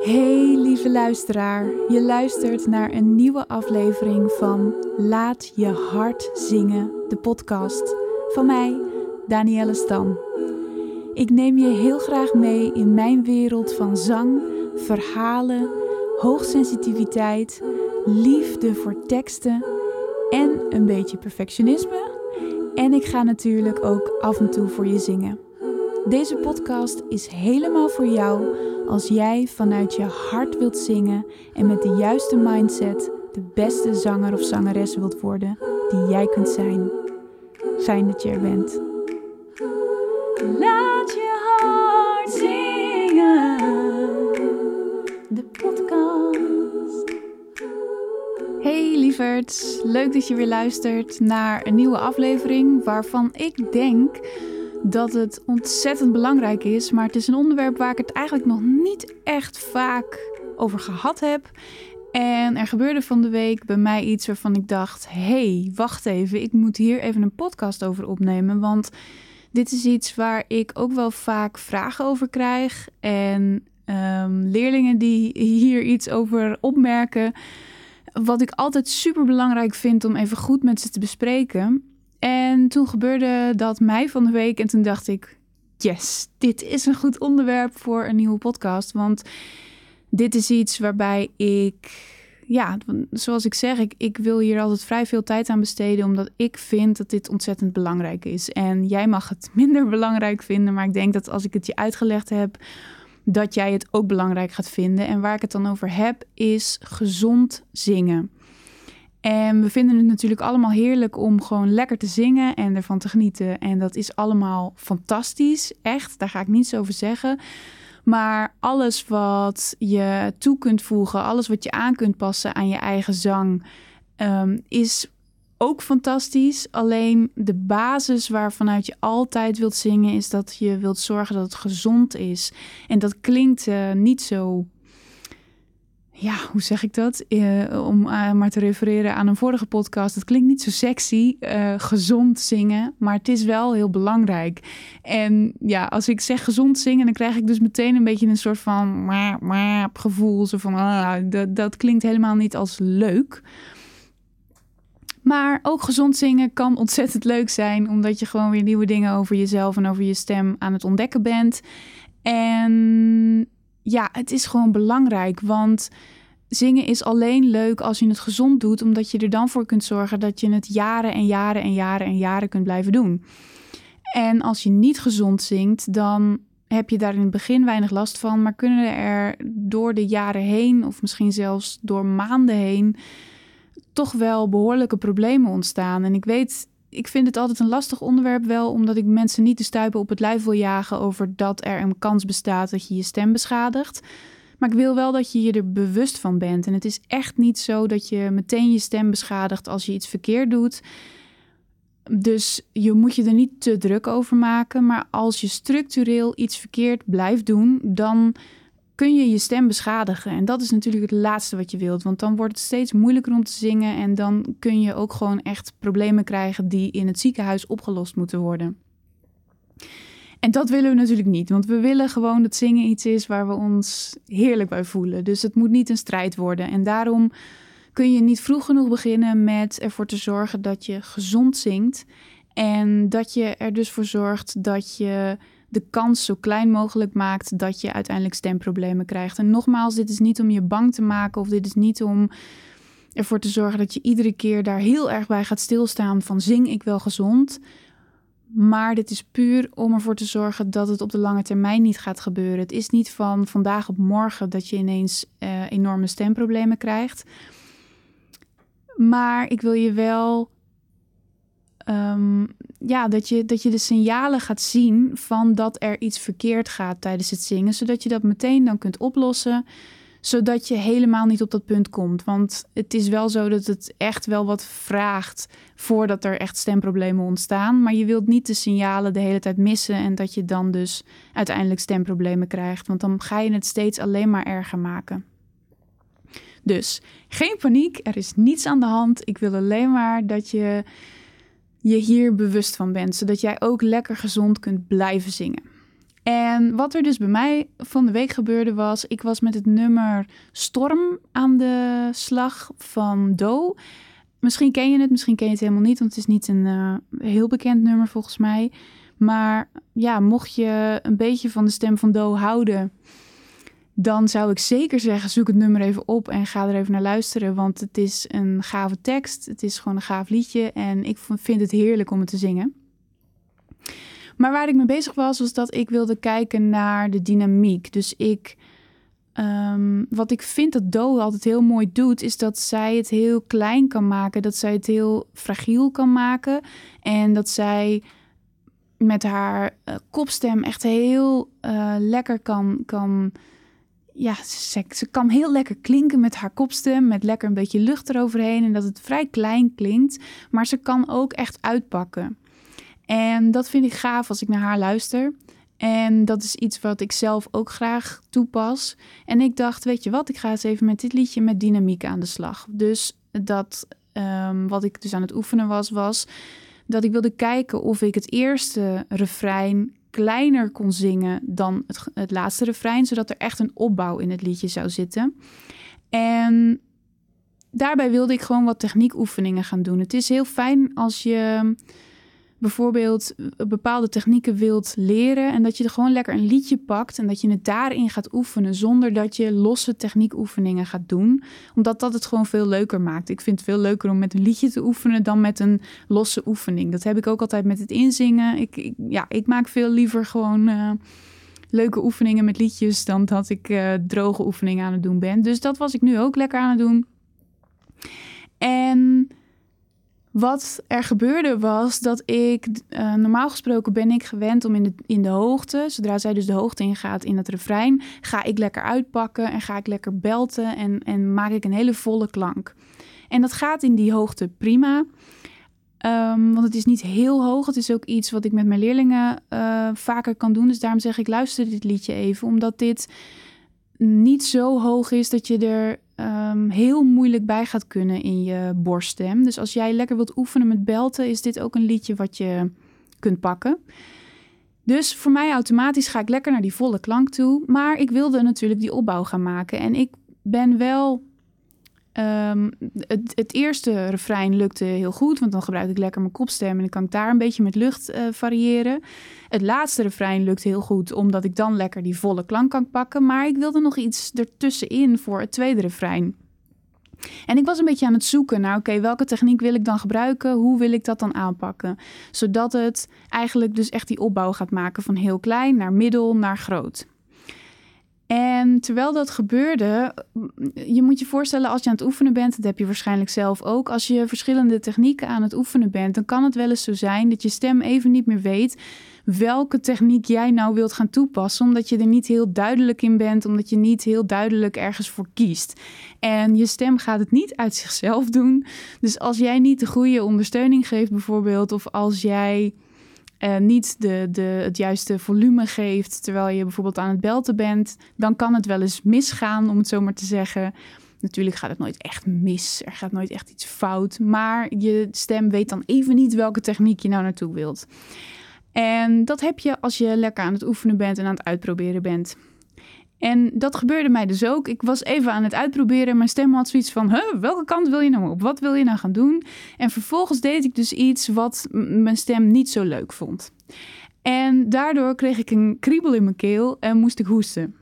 Hey lieve luisteraar, je luistert naar een nieuwe aflevering van Laat je hart zingen, de podcast van mij, Danielle Stam. Ik neem je heel graag mee in mijn wereld van zang, verhalen, hoogsensitiviteit, liefde voor teksten en een beetje perfectionisme. En ik ga natuurlijk ook af en toe voor je zingen. Deze podcast is helemaal voor jou als jij vanuit je hart wilt zingen en met de juiste mindset de beste zanger of zangeres wilt worden die jij kunt zijn. Fijn dat je er bent. Laat je hart zingen. De podcast. Hey lieverds, leuk dat je weer luistert naar een nieuwe aflevering waarvan ik denk dat het ontzettend belangrijk is. Maar het is een onderwerp waar ik het eigenlijk nog niet echt vaak over gehad heb. En er gebeurde van de week bij mij iets waarvan ik dacht: hey, wacht even, ik moet hier even een podcast over opnemen. Want dit is iets waar ik ook wel vaak vragen over krijg. En um, leerlingen die hier iets over opmerken. Wat ik altijd super belangrijk vind om even goed met ze te bespreken. En toen gebeurde dat mei van de week. En toen dacht ik: yes, dit is een goed onderwerp voor een nieuwe podcast. Want dit is iets waarbij ik. Ja, zoals ik zeg, ik, ik wil hier altijd vrij veel tijd aan besteden, omdat ik vind dat dit ontzettend belangrijk is. En jij mag het minder belangrijk vinden, maar ik denk dat als ik het je uitgelegd heb, dat jij het ook belangrijk gaat vinden. En waar ik het dan over heb, is gezond zingen. En we vinden het natuurlijk allemaal heerlijk om gewoon lekker te zingen en ervan te genieten. En dat is allemaal fantastisch, echt, daar ga ik niets over zeggen. Maar alles wat je toe kunt voegen, alles wat je aan kunt passen aan je eigen zang, um, is ook fantastisch. Alleen de basis waarvanuit je altijd wilt zingen, is dat je wilt zorgen dat het gezond is. En dat klinkt uh, niet zo ja, hoe zeg ik dat? Uh, om uh, maar te refereren aan een vorige podcast. Het klinkt niet zo sexy, uh, gezond zingen, maar het is wel heel belangrijk. En ja, als ik zeg gezond zingen, dan krijg ik dus meteen een beetje een soort van gevoel. Zo van, ah, dat, dat klinkt helemaal niet als leuk. Maar ook gezond zingen kan ontzettend leuk zijn, omdat je gewoon weer nieuwe dingen over jezelf en over je stem aan het ontdekken bent. En ja, het is gewoon belangrijk. Want zingen is alleen leuk als je het gezond doet, omdat je er dan voor kunt zorgen dat je het jaren en jaren en jaren en jaren kunt blijven doen. En als je niet gezond zingt, dan heb je daar in het begin weinig last van, maar kunnen er door de jaren heen, of misschien zelfs door maanden heen, toch wel behoorlijke problemen ontstaan. En ik weet ik vind het altijd een lastig onderwerp wel, omdat ik mensen niet de stuipen op het lijf wil jagen over dat er een kans bestaat dat je je stem beschadigt. Maar ik wil wel dat je je er bewust van bent. En het is echt niet zo dat je meteen je stem beschadigt als je iets verkeerd doet. Dus je moet je er niet te druk over maken. Maar als je structureel iets verkeerd blijft doen, dan kun je je stem beschadigen. En dat is natuurlijk het laatste wat je wilt. Want dan wordt het steeds moeilijker om te zingen. En dan kun je ook gewoon echt problemen krijgen die in het ziekenhuis opgelost moeten worden. En dat willen we natuurlijk niet. Want we willen gewoon dat zingen iets is waar we ons heerlijk bij voelen. Dus het moet niet een strijd worden. En daarom kun je niet vroeg genoeg beginnen met ervoor te zorgen dat je gezond zingt. En dat je er dus voor zorgt dat je de kans zo klein mogelijk maakt dat je uiteindelijk stemproblemen krijgt. En nogmaals, dit is niet om je bang te maken of dit is niet om ervoor te zorgen dat je iedere keer daar heel erg bij gaat stilstaan van zing ik wel gezond. Maar dit is puur om ervoor te zorgen dat het op de lange termijn niet gaat gebeuren. Het is niet van vandaag op morgen dat je ineens uh, enorme stemproblemen krijgt. Maar ik wil je wel um, ja, dat, je, dat je de signalen gaat zien van dat er iets verkeerd gaat tijdens het zingen, zodat je dat meteen dan kunt oplossen, zodat je helemaal niet op dat punt komt. Want het is wel zo dat het echt wel wat vraagt voordat er echt stemproblemen ontstaan, maar je wilt niet de signalen de hele tijd missen en dat je dan dus uiteindelijk stemproblemen krijgt, want dan ga je het steeds alleen maar erger maken. Dus geen paniek, er is niets aan de hand. Ik wil alleen maar dat je je hier bewust van bent, zodat jij ook lekker gezond kunt blijven zingen. En wat er dus bij mij van de week gebeurde was, ik was met het nummer Storm aan de slag van Do. Misschien ken je het, misschien ken je het helemaal niet, want het is niet een uh, heel bekend nummer volgens mij. Maar ja, mocht je een beetje van de stem van Do houden, dan zou ik zeker zeggen: zoek het nummer even op en ga er even naar luisteren. Want het is een gave tekst, het is gewoon een gaaf liedje en ik vind het heerlijk om het te zingen. Maar waar ik mee bezig was, was dat ik wilde kijken naar de dynamiek. Dus ik. Um, wat ik vind dat Do altijd heel mooi doet, is dat zij het heel klein kan maken. Dat zij het heel fragiel kan maken. En dat zij met haar uh, kopstem echt heel uh, lekker kan. kan ja, ze, ze, kan heel lekker klinken met haar kopstem, met lekker een beetje lucht eroverheen en dat het vrij klein klinkt, maar ze kan ook echt uitpakken. En dat vind ik gaaf als ik naar haar luister. En dat is iets wat ik zelf ook graag toepas. En ik dacht, weet je wat, ik ga eens even met dit liedje met dynamiek aan de slag. Dus dat um, wat ik dus aan het oefenen was, was dat ik wilde kijken of ik het eerste refrein kleiner kon zingen dan het, het laatste refrein, zodat er echt een opbouw in het liedje zou zitten. En daarbij wilde ik gewoon wat techniekoefeningen gaan doen. Het is heel fijn als je bijvoorbeeld eh, bepaalde technieken wilt leren en dat je er gewoon lekker een liedje pakt en dat je het daarin gaat oefenen zonder dat je losse techniekoefeningen gaat doen, omdat dat het gewoon veel leuker maakt. Ik vind het veel leuker om met een liedje te oefenen dan met een losse oefening. Dat heb ik ook altijd met het inzingen. Ik, ja, ik maak veel liever gewoon uh, leuke oefeningen met liedjes dan dat ik uh, droge oefeningen aan het doen ben. Dus dat was ik nu ook lekker aan het doen. En wat er gebeurde was dat ik, uh, normaal gesproken ben ik gewend om in de, in de hoogte, zodra zij dus de hoogte ingaat in het refrein, ga ik lekker uitpakken en ga ik lekker belten en, en maak ik een hele volle klank. En dat gaat in die hoogte prima, um, want het is niet heel hoog. Het is ook iets wat ik met mijn leerlingen uh, vaker kan doen. Dus daarom zeg ik, luister dit liedje even, omdat dit niet zo hoog is dat je er um, heel moeilijk bij gaat kunnen in je borststem. Dus als jij lekker wilt oefenen met belten, is dit ook een liedje wat je kunt pakken. Dus voor mij automatisch ga ik lekker naar die volle klank toe. Maar ik wilde natuurlijk die opbouw gaan maken. En ik ben wel Um, het, het, eerste refrein lukte heel goed, want dan gebruik ik lekker mijn kopstem en dan kan ik daar een beetje met lucht uh, variëren. Het laatste refrein lukte heel goed, omdat ik dan lekker die volle klank kan pakken. Maar ik wilde nog iets ertussenin voor het tweede refrein. En ik was een beetje aan het zoeken naar, oké, welke techniek wil ik dan gebruiken? Hoe wil ik dat dan aanpakken? Zodat het eigenlijk dus echt die opbouw gaat maken van heel klein naar middel naar groot. En terwijl dat gebeurde, je moet je voorstellen als je aan het oefenen bent, dat heb je waarschijnlijk zelf ook. Als je verschillende technieken aan het oefenen bent, dan kan het wel eens zo zijn dat je stem even niet meer weet welke techniek jij nou wilt gaan toepassen, omdat je er niet heel duidelijk in bent, omdat je niet heel duidelijk ergens voor kiest. En je stem gaat het niet uit zichzelf doen. Dus als jij niet de goede ondersteuning geeft, bijvoorbeeld, of als jij uh, niet de, de, het juiste volume geeft terwijl je bijvoorbeeld aan het belten bent, dan kan het wel eens misgaan, om het zo maar te zeggen. Natuurlijk gaat het nooit echt mis, er gaat nooit echt iets fout, maar je stem weet dan even niet welke techniek je nou naartoe wilt. En dat heb je als je lekker aan het oefenen bent en aan het uitproberen bent. En dat gebeurde mij dus ook. Ik was even aan het uitproberen. Mijn stem had zoiets van: huh, welke kant wil je nou op? Wat wil je nou gaan doen? En vervolgens deed ik dus iets wat mijn stem niet zo leuk vond. En daardoor kreeg ik een kriebel in mijn keel en moest ik hoesten.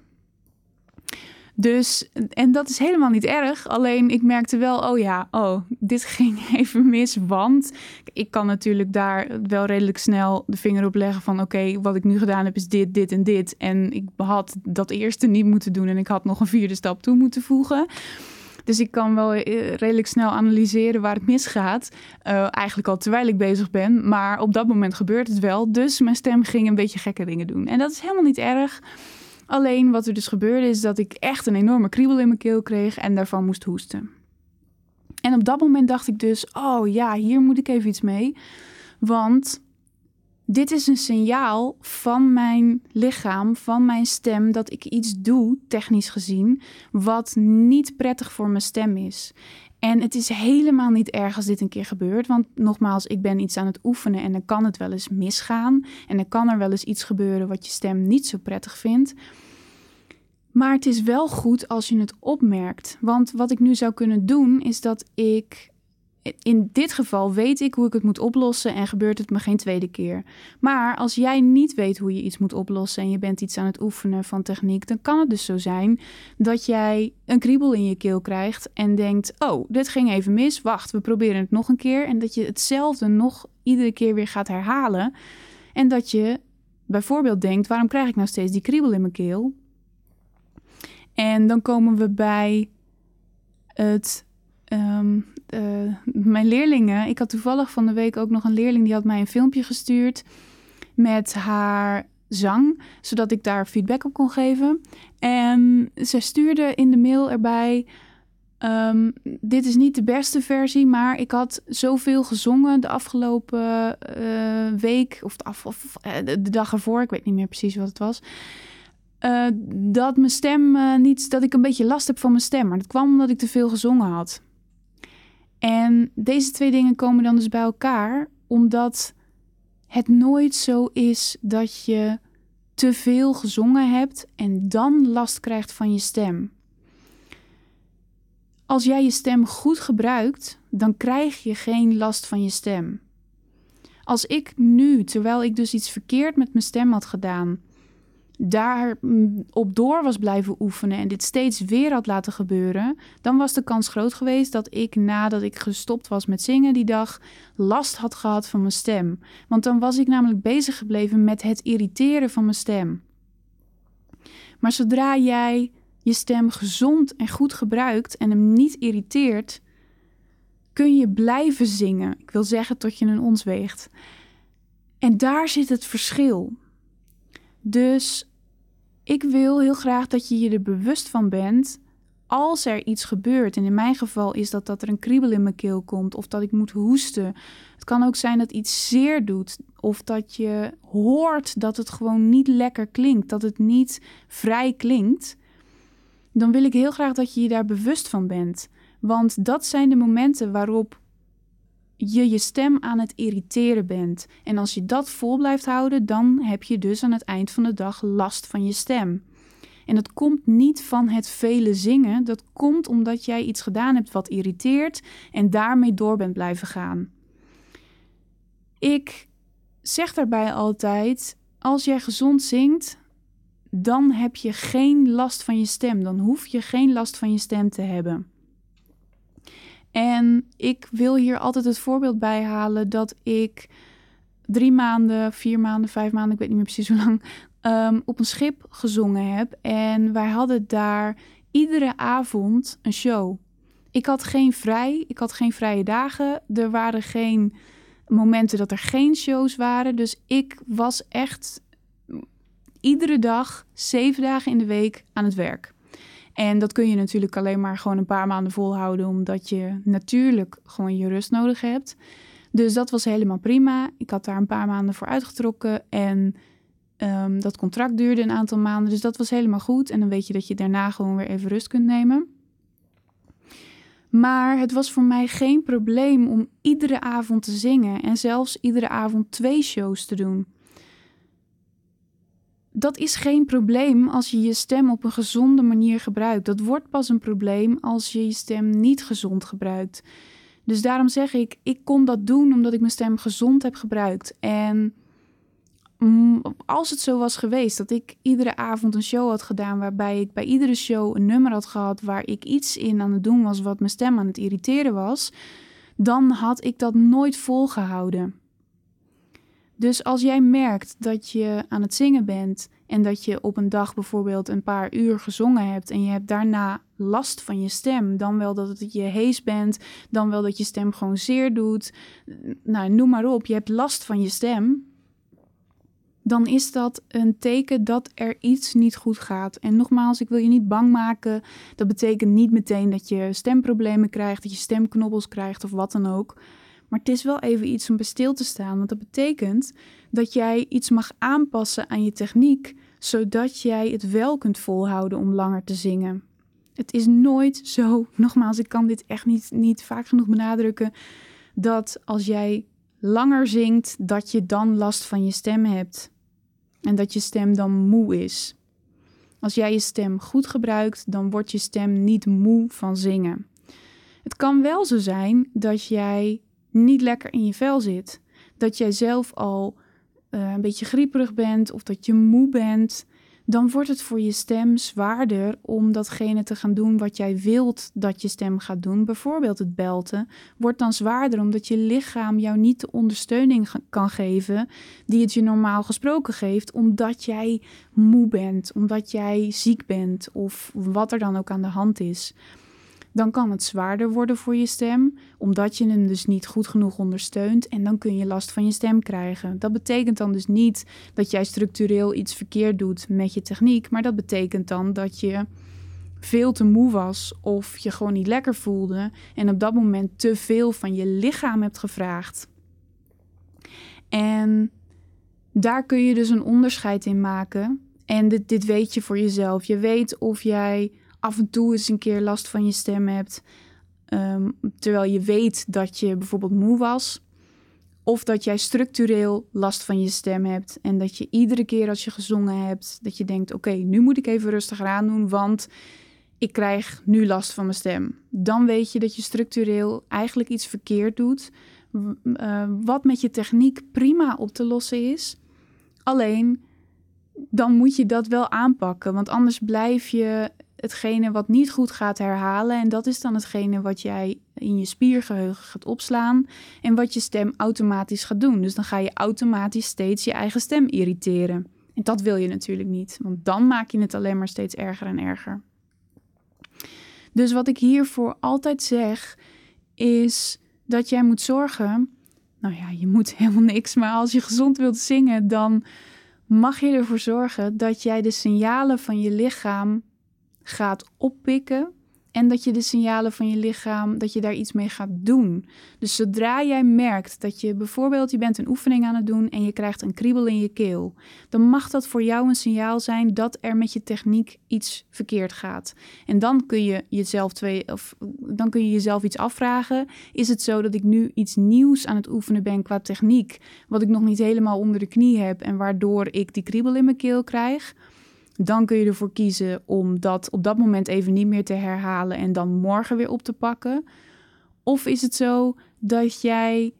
Dus, en dat is helemaal niet erg. Alleen ik merkte wel, oh ja, oh, dit ging even mis. Want ik kan natuurlijk daar wel redelijk snel de vinger op leggen van... oké, wat ik nu gedaan heb is dit, dit en dit. En ik had dat eerste niet moeten doen en ik had nog een vierde stap toe moeten voegen. Dus ik kan wel eh, redelijk snel analyseren waar het misgaat. Uh, eigenlijk al terwijl ik bezig ben. Maar op dat moment gebeurt het wel. Dus mijn stem ging een beetje gekke dingen doen. En dat is helemaal niet erg. Alleen wat er dus gebeurde is dat ik echt een enorme kriebel in mijn keel kreeg en daarvan moest hoesten. En op dat moment dacht ik dus: oh ja, hier moet ik even iets mee. Want dit is een signaal van mijn lichaam, van mijn stem, dat ik iets doe, technisch gezien, wat niet prettig voor mijn stem is. En het is helemaal niet erg als dit een keer gebeurt. Want nogmaals, ik ben iets aan het oefenen en dan kan het wel eens misgaan. En dan kan er wel eens iets gebeuren wat je stem niet zo prettig vindt. Maar het is wel goed als je het opmerkt. Want wat ik nu zou kunnen doen, is dat ik in dit geval weet ik hoe ik het moet oplossen en gebeurt het me geen tweede keer. Maar als jij niet weet hoe je iets moet oplossen en je bent iets aan het oefenen van techniek, dan kan het dus zo zijn dat jij een kriebel in je keel krijgt en denkt: Oh, dit ging even mis. Wacht, we proberen het nog een keer. En dat je hetzelfde nog iedere keer weer gaat herhalen. En dat je bijvoorbeeld denkt: Waarom krijg ik nou steeds die kriebel in mijn keel? En dan komen we bij het um, mijn leerlingen. Ik had toevallig van de week ook nog een leerling die had mij een filmpje gestuurd met haar zang, zodat ik daar feedback op kon geven. En ze stuurde in de mail erbij. Um, dit is niet de beste versie, maar ik had zoveel gezongen de afgelopen uh, week of, de, af, of uh, de dag ervoor, ik weet niet meer precies wat het was. Dat mijn stem niet, dat ik een beetje last heb van mijn stem. Maar dat kwam omdat ik te veel gezongen had. En deze twee dingen komen dan dus bij elkaar, omdat het nooit zo is dat je te veel gezongen hebt en dan last krijgt van je stem. Als jij je stem goed gebruikt, dan krijg je geen last van je stem. Als ik nu, terwijl ik dus iets verkeerd met mijn stem had gedaan, daar mm, door was blijven oefenen en dit steeds weer had laten gebeuren, dan was de kans groot geweest dat ik nadat ik gestopt was met zingen die dag last had gehad van mijn stem. Want dan was ik namelijk bezig gebleven met het irriteren van mijn stem. Maar zodra jij je stem gezond en goed gebruikt en hem niet irriteert, kun je blijven zingen. Ik wil zeggen tot je een ons weegt. En daar zit het verschil. Dus ik wil heel graag dat je je er bewust van bent als er iets gebeurt. En in mijn geval is dat dat er een kriebel in mijn keel komt of dat ik moet hoesten. Het kan ook zijn dat iets zeer doet of dat je hoort dat het gewoon niet lekker klinkt, dat het niet vrij klinkt. Dan wil ik heel graag dat je je daar bewust van bent. Want dat zijn de momenten waarop je je stem aan het irriteren bent. En als je dat vol blijft houden, dan heb je dus aan het eind van de dag last van je stem. En dat komt niet van het vele zingen, dat komt omdat jij iets gedaan hebt wat irriteert en daarmee door bent blijven gaan. Ik zeg daarbij altijd: als jij gezond zingt, dan heb je geen last van je stem. Dan hoef je geen last van je stem te hebben. En ik wil hier altijd het voorbeeld bij halen dat ik drie maanden, vier maanden, vijf maanden, ik weet niet meer precies hoe lang, um, op een schip gezongen heb. En wij hadden daar iedere avond een show. Ik had geen vrij, ik had geen vrije dagen. Er waren geen momenten dat er geen shows waren. Dus ik was echt iedere dag, zeven dagen in de week aan het werk. En dat kun je natuurlijk alleen maar gewoon een paar maanden volhouden, omdat je natuurlijk gewoon je rust nodig hebt. Dus dat was helemaal prima. Ik had daar een paar maanden voor uitgetrokken en ehm, dat contract duurde een aantal maanden. Dus dat was helemaal goed. En dan weet je dat je daarna gewoon weer even rust kunt nemen. Maar het was voor mij geen probleem om iedere avond te zingen en zelfs iedere avond twee shows te doen dat is geen probleem als je je stem op een gezonde manier gebruikt. Dat wordt pas een probleem als je je stem niet gezond gebruikt. Dus daarom zeg ik, ik kon dat doen omdat ik mijn stem gezond heb gebruikt. En mm, als het zo was geweest dat ik iedere avond een show had gedaan waarbij ik bij iedere show een nummer had gehad waar ik iets in aan het doen was wat mijn stem aan het irriteren was, dan had ik dat nooit volgehouden. Dus als jij merkt dat je aan het zingen bent en dat je op een dag bijvoorbeeld een paar uur gezongen hebt en je hebt daarna last van je stem, dan wel dat het je hees bent, dan wel dat je stem gewoon zeer doet, nou noem maar op, je hebt last van je stem, dan is dat een teken dat er iets niet goed gaat. En nogmaals, ik wil je niet bang maken. Dat betekent niet meteen dat je stemproblemen krijgt, dat je stemknobbels krijgt of wat dan ook. Maar het is wel even iets om bij stil te staan, want dat betekent dat jij iets mag aanpassen aan je techniek, zodat jij het wel kunt volhouden om langer te zingen. Het is nooit zo, nogmaals, ik kan dit echt niet, niet vaak genoeg benadrukken, dat als jij langer zingt, dat je dan last van je stem hebt. En dat je stem dan moe is. Als jij je stem goed gebruikt, dan wordt je stem niet moe van zingen. Het kan wel zo zijn dat jij niet lekker in je vel zit. Dat jij zelf al uh, een beetje grieperig bent of dat je moe bent dan wordt het voor je stem zwaarder om datgene te gaan doen wat jij wilt dat je stem gaat doen. Bijvoorbeeld het belten wordt dan zwaarder omdat je lichaam jou niet de ondersteuning kan geven die het je normaal gesproken geeft, omdat jij moe bent, omdat jij ziek bent of wat er dan ook aan de hand is dan kan het zwaarder worden voor je stem, omdat je hem dus niet goed genoeg ondersteunt en dan kun je last van je stem krijgen. Dat betekent dan dus niet dat jij structureel iets verkeerd doet met je techniek, maar dat betekent dan dat je veel te moe was of je gewoon niet lekker voelde en op dat moment te veel van je lichaam hebt gevraagd. En daar kun je dus een onderscheid in maken. En dit, dit weet je voor jezelf. Je weet of jij af en toe eens een keer last van je stem hebt. Ehm, terwijl je weet dat je bijvoorbeeld moe was. Of dat jij structureel last van je stem hebt. En dat je iedere keer als je gezongen hebt, dat je denkt: oké, nu moet ik even rustig aan doen, want ik krijg nu last van mijn stem. Dan weet je dat je structureel eigenlijk iets verkeerd doet. Uh, wat met je techniek prima op te lossen is. Alleen dan moet je dat wel aanpakken. Want anders blijf je hetgene wat niet goed gaat herhalen. En dat is dan hetgene wat jij in je spiergeheugen gaat opslaan en wat je stem automatisch gaat doen. Dus dan ga je automatisch steeds je eigen stem irriteren. En dat wil je natuurlijk niet, want dan maak je het alleen maar steeds erger en erger. Dus wat ik hiervoor altijd zeg, is dat jij moet zorgen. Nou ja, je moet helemaal niks, maar als je gezond wilt zingen, dan mag je ervoor zorgen dat jij de signalen van je lichaam gaat oppikken en dat je de signalen van je lichaam, dat je daar iets mee gaat doen. Dus zodra jij merkt dat je bijvoorbeeld, je bent een oefening aan het doen en je krijgt een kriebel in je keel, dan mag dat voor jou een signaal zijn dat er met je techniek iets verkeerd gaat. En dan kun je jezelf twee, of dan kun je jezelf iets afvragen. Is het zo dat ik nu iets nieuws aan het oefenen ben qua techniek, wat ik nog niet helemaal onder de knie heb en waardoor ik die kriebel in mijn keel krijg? Dan kun je ervoor kiezen om dat op dat moment even niet meer te herhalen en dan morgen weer op te pakken. Of is het zo dat jij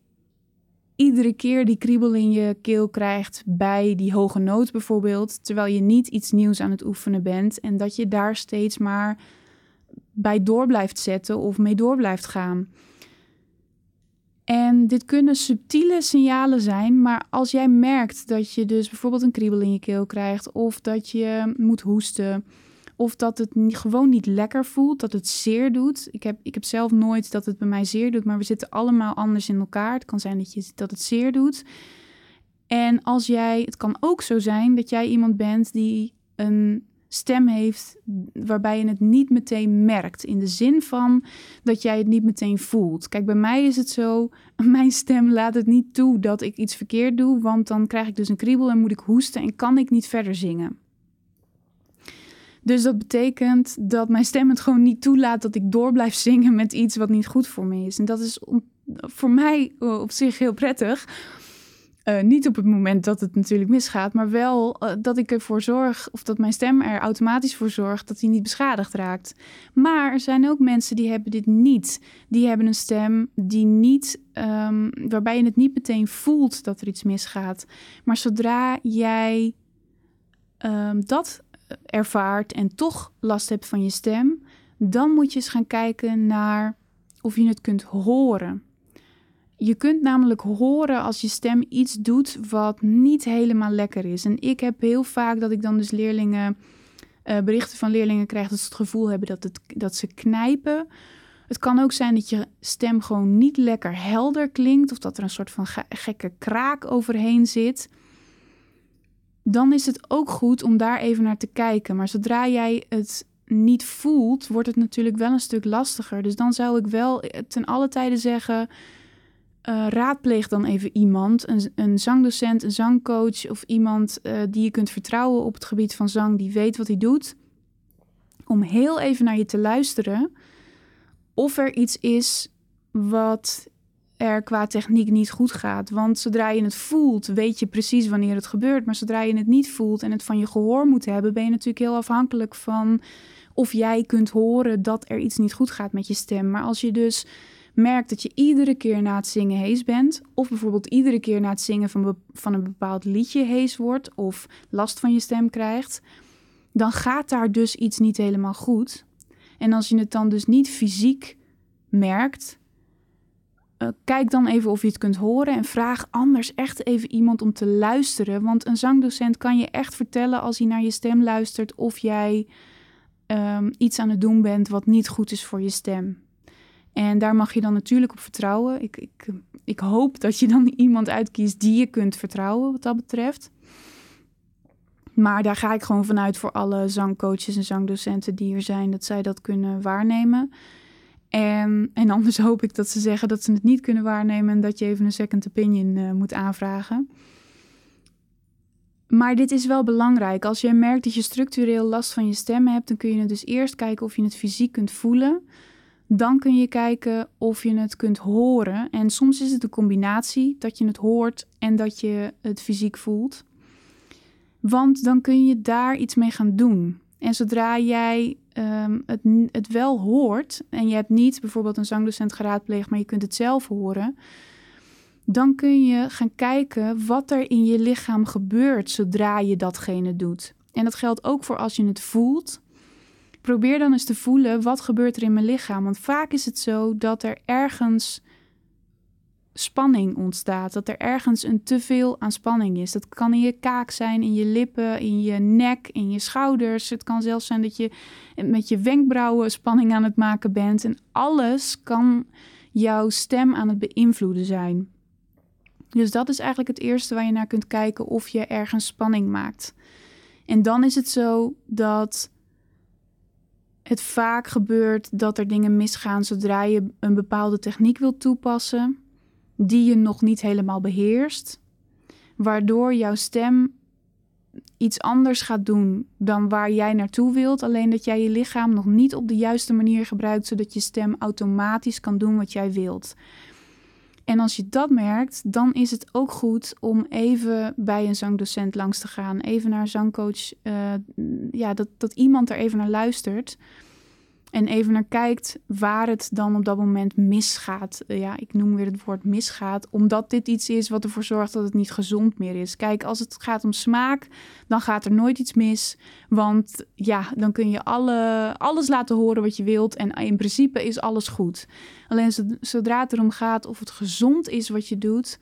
iedere keer die kriebel in je keel krijgt bij die hoge noot bijvoorbeeld, terwijl je niet iets nieuws aan het oefenen bent en dat je daar steeds maar bij door blijft zetten of mee door blijft gaan. En dit kunnen subtiele signalen zijn, maar als jij merkt dat je dus bijvoorbeeld een kriebel in je keel krijgt, of dat je moet hoesten, of dat het gewoon niet lekker voelt, dat het zeer doet. Ik heb, ik heb zelf nooit dat het bij mij zeer doet, maar we zitten allemaal anders in elkaar. Het kan zijn dat, je, dat het zeer doet. En als jij, het kan ook zo zijn dat jij iemand bent die een stem heeft waarbij je het niet meteen merkt. In de zin van dat jij het niet meteen voelt. Kijk, bij mij is het zo, mijn stem laat het niet toe dat ik iets verkeerd doe, want dan krijg ik dus een kriebel en moet ik hoesten en kan ik niet verder zingen. Dus dat betekent dat mijn stem het gewoon niet toelaat dat ik door blijf zingen met iets wat niet goed voor me is. En dat is voor mij op zich heel prettig uh, niet op het moment dat het natuurlijk misgaat, maar wel uh, dat ik ervoor zorg, of dat mijn stem er automatisch voor zorgt dat hij niet beschadigd raakt. Maar er zijn ook mensen die hebben dit niet. Die hebben een stem die niet, um, waarbij je het niet meteen voelt dat er iets misgaat. Maar zodra jij um, dat ervaart en toch last hebt van je stem, dan moet je eens gaan kijken naar of je het kunt horen. Je kunt namelijk horen als je stem iets doet wat niet helemaal lekker is. En ik heb heel vaak dat ik dan dus leerlingen, uh, berichten van leerlingen krijg dat ze het gevoel hebben dat, het, dat ze knijpen. Het kan ook zijn dat je stem gewoon niet lekker helder klinkt of dat er een soort van gekke kraak overheen zit. Dan is het ook goed om daar even naar te kijken. Maar zodra jij het niet voelt, wordt het natuurlijk wel een stuk lastiger. Dus dan zou ik wel ten alle tijde zeggen uh, raadpleeg dan even iemand, een, een, zangdocent, een zangcoach of iemand uh, die je kunt vertrouwen op het gebied van zang, die weet wat hij doet. om heel even naar je te luisteren of er iets is wat er qua techniek niet goed gaat. Want zodra je het voelt, weet je precies wanneer het gebeurt. Maar zodra je het niet voelt en het van je gehoor moet hebben, ben je natuurlijk heel afhankelijk van of jij kunt horen dat er iets niet goed gaat met je stem. Maar als je dus merkt dat je iedere keer na het zingen hees bent, of bijvoorbeeld iedere keer na het zingen van, van een bepaald liedje hees wordt of last van je stem krijgt, dan gaat daar dus iets niet helemaal goed. En als je het dan dus niet fysiek merkt, uh, kijk dan even of je het kunt horen en vraag anders echt even iemand om te luisteren. Want een zangdocent kan je echt vertellen als hij naar je stem luistert of jij um, iets aan het doen bent wat niet goed is voor je stem. En daar mag je dan natuurlijk op vertrouwen. Ik, ik, ik hoop dat je dan iemand uitkiest die je kunt vertrouwen wat dat betreft. Maar daar ga ik gewoon vanuit voor alle zangcoaches en zangdocenten die er zijn, dat zij dat kunnen waarnemen. En, en anders hoop ik dat ze zeggen dat ze het niet kunnen waarnemen en dat je even een second opinion uh, moet aanvragen. Maar dit is wel belangrijk. Als je merkt dat je structureel last van je stem hebt, dan kun je dus eerst kijken of je het fysiek kunt voelen. Dan kun je kijken of je het kunt horen. En soms is het een combinatie dat je het hoort en dat je het fysiek voelt. Want dan kun je daar iets mee gaan doen. En zodra jij um, het, het wel hoort en je hebt niet bijvoorbeeld een zangdocent geraadpleegd, maar je kunt het zelf horen, dan kun je gaan kijken wat er in je lichaam gebeurt zodra je datgene doet. En dat geldt ook voor als je het voelt. Probeer dan eens te voelen wat gebeurt er in mijn lichaam. Want vaak is het zo dat er ergens spanning ontstaat. Dat er ergens een te veel aan spanning is. Dat kan in je kaak zijn, in je lippen, in je nek, in je schouders. Het kan zelfs zijn dat je met je wenkbrauwen spanning aan het maken bent. En alles kan jouw stem aan het beïnvloeden zijn. Dus dat is eigenlijk het eerste waar je naar kunt kijken of je ergens spanning maakt. En dan is het zo dat het vaak gebeurt dat er dingen misgaan zodra je een bepaalde techniek wilt toepassen die je nog niet helemaal beheerst, waardoor jouw stem iets anders gaat doen dan waar jij naartoe wilt, alleen dat jij je lichaam nog niet op de juiste manier gebruikt, zodat je stem automatisch kan doen wat jij wilt. En als je dat merkt, dan is het ook goed om even bij een zangdocent langs te gaan. Even naar een zangcoach. Uh, ja, dat, dat iemand er even naar luistert. En even naar kijkt waar het dan op dat moment misgaat. Ja, ik noem weer het woord misgaat, omdat dit iets is wat ervoor zorgt dat het niet gezond meer is. Kijk, als het gaat om smaak, dan gaat er nooit iets mis. Want ja, dan kun je alle, alles laten horen wat je wilt. En in principe is alles goed. Alleen zodra het erom gaat of het gezond is wat je doet,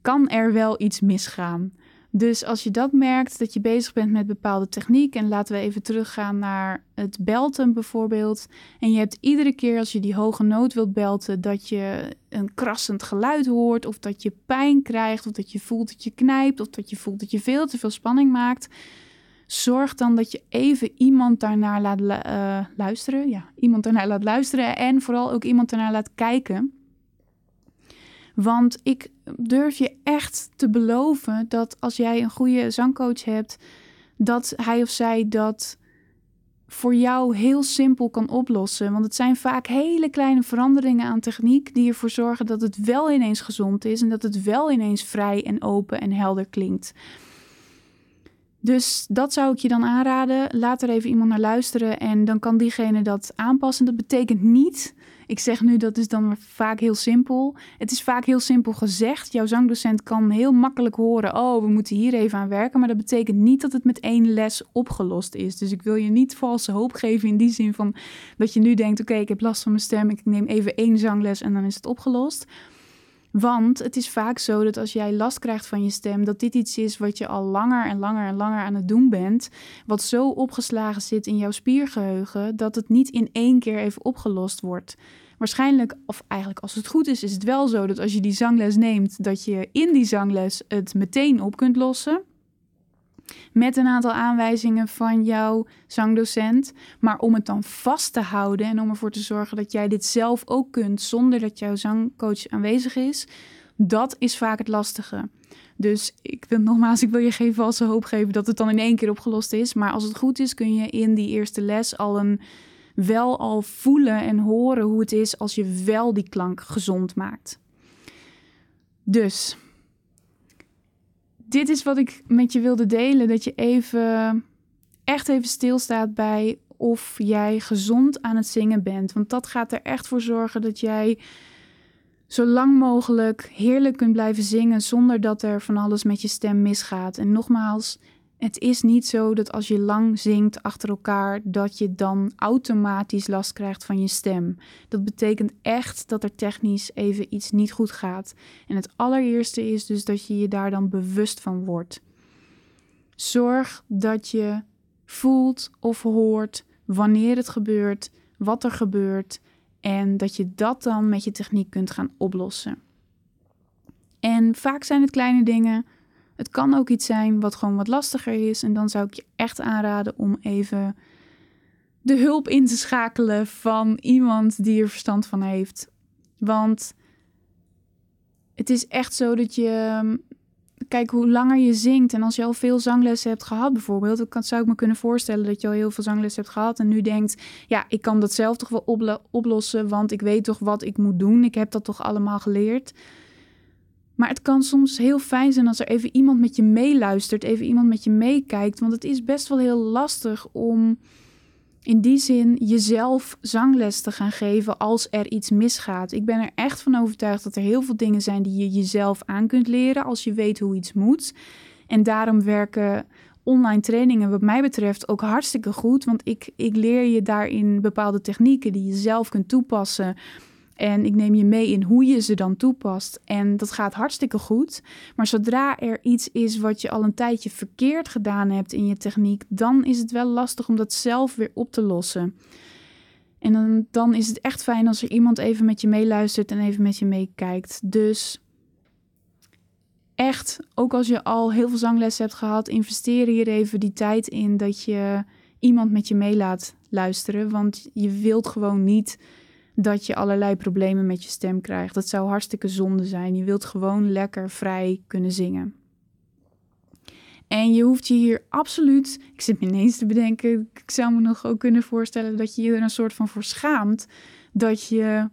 kan er wel iets misgaan. Dus als je dat merkt, dat je bezig bent met bepaalde techniek, en laten we even teruggaan naar het belten bijvoorbeeld, en je hebt iedere keer als je die hoge noot wilt belten, dat je een krassend geluid hoort, of dat je pijn krijgt, of dat je voelt dat je knijpt, of dat je voelt dat je veel te veel spanning maakt, zorg dan dat je even iemand daarnaar laat uh, luisteren. Ja, iemand daarnaar laat luisteren en vooral ook iemand daarnaar laat kijken. Want ik durf je echt te beloven dat als jij een goede zangcoach hebt, dat hij of zij dat voor jou heel simpel kan oplossen. Want het zijn vaak hele kleine veranderingen aan techniek die ervoor zorgen dat het wel ineens gezond is en dat het wel ineens vrij en open en helder klinkt. Dus dat zou ik je dan aanraden. Laat er even iemand naar luisteren en dan kan diegene dat aanpassen. Dat betekent niet ik zeg nu dat is dan vaak heel simpel. Het is vaak heel simpel gezegd. Jouw zangdocent kan heel makkelijk horen: oh, we moeten hier even aan werken. Maar dat betekent niet dat het met één les opgelost is. Dus ik wil je niet valse hoop geven in die zin van dat je nu denkt: oké, ik heb last van mijn stem. Ik neem even één zangles en dan is het opgelost. Want het is vaak zo dat als jij last krijgt van je stem, dat dit iets is wat je al langer en langer en langer aan het doen bent. Wat zo opgeslagen zit in jouw spiergeheugen dat het niet in één keer even opgelost wordt. Waarschijnlijk, of eigenlijk als het goed is, is het wel zo dat als je die zangles neemt, dat je in die zangles het meteen op kunt lossen met een aantal aanwijzingen van jouw zangdocent. Maar om het dan vast te houden en om ervoor te zorgen dat jij dit zelf ook kunt zonder dat jouw zangcoach aanwezig is, dat is vaak het lastige. Dus ik wil nogmaals, ik wil je geen valse hoop geven dat het dan in één keer opgelost is. Maar als het goed is, kun je in die eerste les al een wel al voelen en horen hoe het is als je wel die klank gezond maakt. Dus dit is wat ik met je wilde delen. Dat je even, echt even stilstaat bij of jij gezond aan het zingen bent. Want dat gaat er echt voor zorgen dat jij zo lang mogelijk heerlijk kunt blijven zingen zonder dat er van alles met je stem misgaat. En nogmaals, het is niet zo dat als je lang zingt achter elkaar, dat je dan automatisch last krijgt van je stem. Dat betekent echt dat er technisch even iets niet goed gaat. En het allereerste is dus dat je je daar dan bewust van wordt. Zorg dat je voelt of hoort wanneer het gebeurt, wat er gebeurt en dat je dat dan met je techniek kunt gaan oplossen. En vaak zijn het kleine dingen het kan ook iets zijn wat gewoon wat lastiger is. En dan zou ik je echt aanraden om even de hulp in te schakelen van iemand die er verstand van heeft. Want het is echt zo dat je. Kijk, hoe langer je zingt en als je al veel zanglessen hebt gehad, bijvoorbeeld, dan zou ik me kunnen voorstellen dat je al heel veel zanglessen hebt gehad en nu denkt: ja, ik kan dat zelf toch wel oplossen, want ik weet toch wat ik moet doen. Ik heb dat toch allemaal geleerd. Maar het kan soms heel fijn zijn als er even iemand met je meeluistert, even iemand met je meekijkt. Want het is best wel heel lastig om in die zin jezelf zangles te gaan geven als er iets misgaat. Ik ben er echt van overtuigd dat er heel veel dingen zijn die je jezelf aan kunt leren als je weet hoe iets moet. En daarom werken online trainingen wat mij betreft ook hartstikke goed. Want ik, ik leer je daarin bepaalde technieken die je zelf kunt toepassen en ik neem je mee in hoe je ze dan toepast. En dat gaat hartstikke goed. Maar zodra er iets is wat je al een tijdje verkeerd gedaan hebt in je techniek, dan is het wel lastig om dat zelf weer op te lossen. En dan, dan is het echt fijn als er iemand even met je meeluistert en even met je meekijkt. Dus echt, ook als je al heel veel zanglessen hebt gehad, investeer hier even die tijd in dat je iemand met je mee laat luisteren. Want je wilt gewoon niet dat je allerlei problemen met je stem krijgt. Dat zou hartstikke zonde zijn. Je wilt gewoon lekker vrij kunnen zingen. En je hoeft je hier absoluut, ik zit me ineens te bedenken, ik zou me nog ook kunnen voorstellen dat je je er een soort van voor schaamt dat je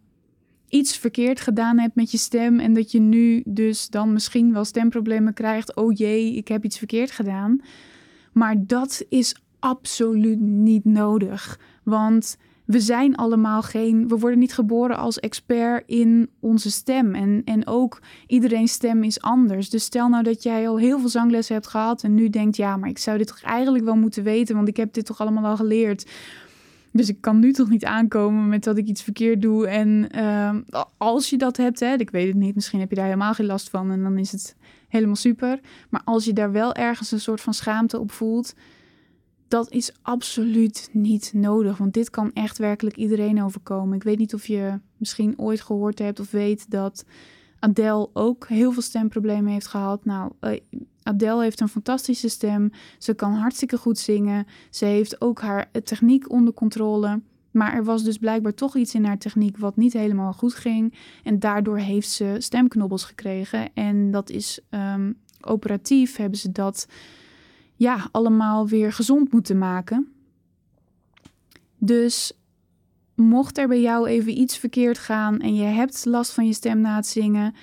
iets verkeerd gedaan hebt met je stem en dat je nu dus dan misschien wel stemproblemen krijgt. Oh jee, ik heb iets verkeerd gedaan. Maar dat is absoluut niet nodig, want we zijn allemaal geen, we worden niet geboren als expert in onze stem. En, en ook iedereen's stem is anders. Dus stel nou dat jij al heel veel zanglessen hebt gehad en nu denkt, ja, maar ik zou dit toch eigenlijk wel moeten weten, want ik heb dit toch allemaal al geleerd. Dus ik kan nu toch niet aankomen met dat ik iets verkeerd doe. En ehm, als je dat hebt, hè, ik weet het niet, misschien heb je daar helemaal geen last van en dan is het helemaal super. Maar als je daar wel ergens een soort van schaamte op voelt, dat is absoluut niet nodig. Want dit kan echt werkelijk iedereen overkomen. Ik weet niet of je misschien ooit gehoord hebt of weet dat Adele ook heel veel stemproblemen heeft gehad. Nou, uh, Adele heeft een fantastische stem. Ze kan hartstikke goed zingen. Ze heeft ook haar techniek onder controle. Maar er was dus blijkbaar toch iets in haar techniek wat niet helemaal goed ging. En daardoor heeft ze stemknobbels gekregen. En dat is um, operatief hebben ze dat ja, allemaal weer gezond moeten maken. Dus mocht er bij jou even iets verkeerd gaan en je hebt last van je stem na het zingen,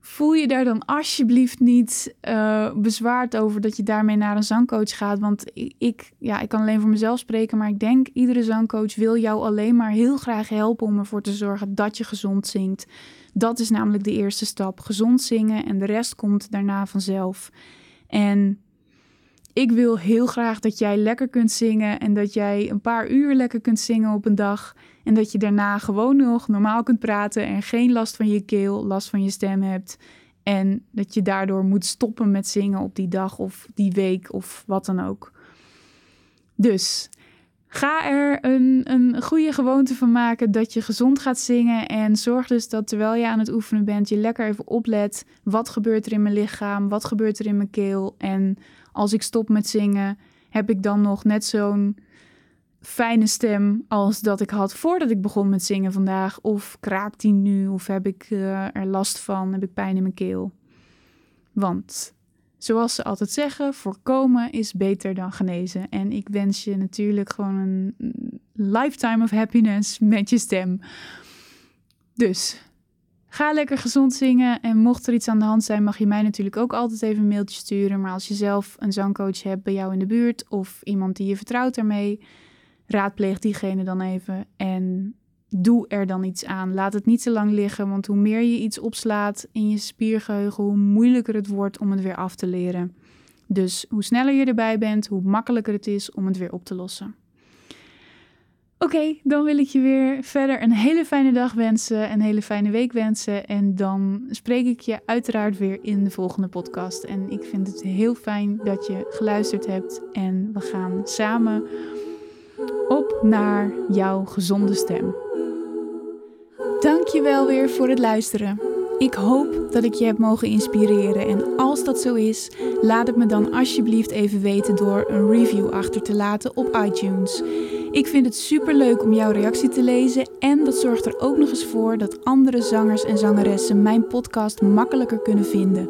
voel je daar dan alsjeblieft niet uh, bezwaard over dat je daarmee naar een zangcoach gaat. Want ik, ja, ik kan alleen voor mezelf spreken, maar ik denk iedere zangcoach wil jou alleen maar heel graag helpen om ervoor te zorgen dat je gezond zingt. Dat is namelijk de eerste stap. Gezond zingen en de rest komt daarna vanzelf. En ik wil heel graag dat jij lekker kunt zingen en dat jij een paar uur lekker kunt zingen op een dag. En dat je daarna gewoon nog normaal kunt praten en geen last van je keel, last van je stem hebt. En dat je daardoor moet stoppen met zingen op die dag of die week of wat dan ook. Dus ga er een, een goede gewoonte van maken dat je gezond gaat zingen. En zorg dus dat terwijl je aan het oefenen bent, je lekker even oplet. Wat gebeurt er in mijn lichaam? Wat gebeurt er in mijn keel? En als ik stop met zingen, heb ik dan nog net zo'n fijne stem als dat ik had voordat ik begon met zingen vandaag? Of kraakt die nu? Of heb ik uh, er last van? Heb ik pijn in mijn keel? Want zoals ze altijd zeggen, voorkomen is beter dan genezen. En ik wens je natuurlijk gewoon een lifetime of happiness met je stem. Dus ga lekker gezond zingen. En mocht er iets aan de hand zijn, mag je mij natuurlijk ook altijd even een mailtje sturen. Maar als je zelf een zangcoach hebt bij jou in de buurt of iemand die je vertrouwt ermee, raadpleeg diegene dan even. En doe er dan iets aan. Laat het niet te lang liggen, want hoe meer je iets opslaat in je spiergeheugen, hoe moeilijker het wordt om het weer af te leren. Dus hoe sneller je erbij bent, hoe makkelijker het is om het weer op te lossen. Oké, dan wil ik je weer verder een hele fijne dag wensen, een hele fijne week wensen. En dan spreek ik je uiteraard weer in de volgende podcast. En ik vind het heel fijn dat je geluisterd hebt. En we gaan samen op naar jouw gezonde stem. Dankjewel weer voor het luisteren. Ik hoop dat ik je heb mogen inspireren en als dat zo is, laat het me dan alsjeblieft even weten door een review achter te laten op iTunes. Ik vind het super leuk om jouw reactie te lezen en dat zorgt er ook nog eens voor dat andere zangers en zangeressen mijn podcast makkelijker kunnen vinden.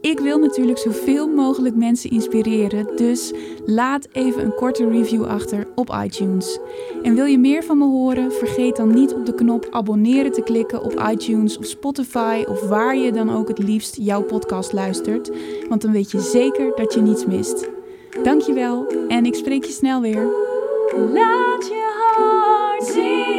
Ik wil natuurlijk zoveel mogelijk mensen inspireren, dus laat even een korte review achter op iTunes. En wil je meer van me horen? Vergeet dan niet op de knop abonneren te klikken op iTunes of Spotify of waar je dan ook het liefst jouw podcast luistert, want dan weet je zeker dat je niets mist. Dankjewel en ik spreek je snel weer. Laat je hart zien.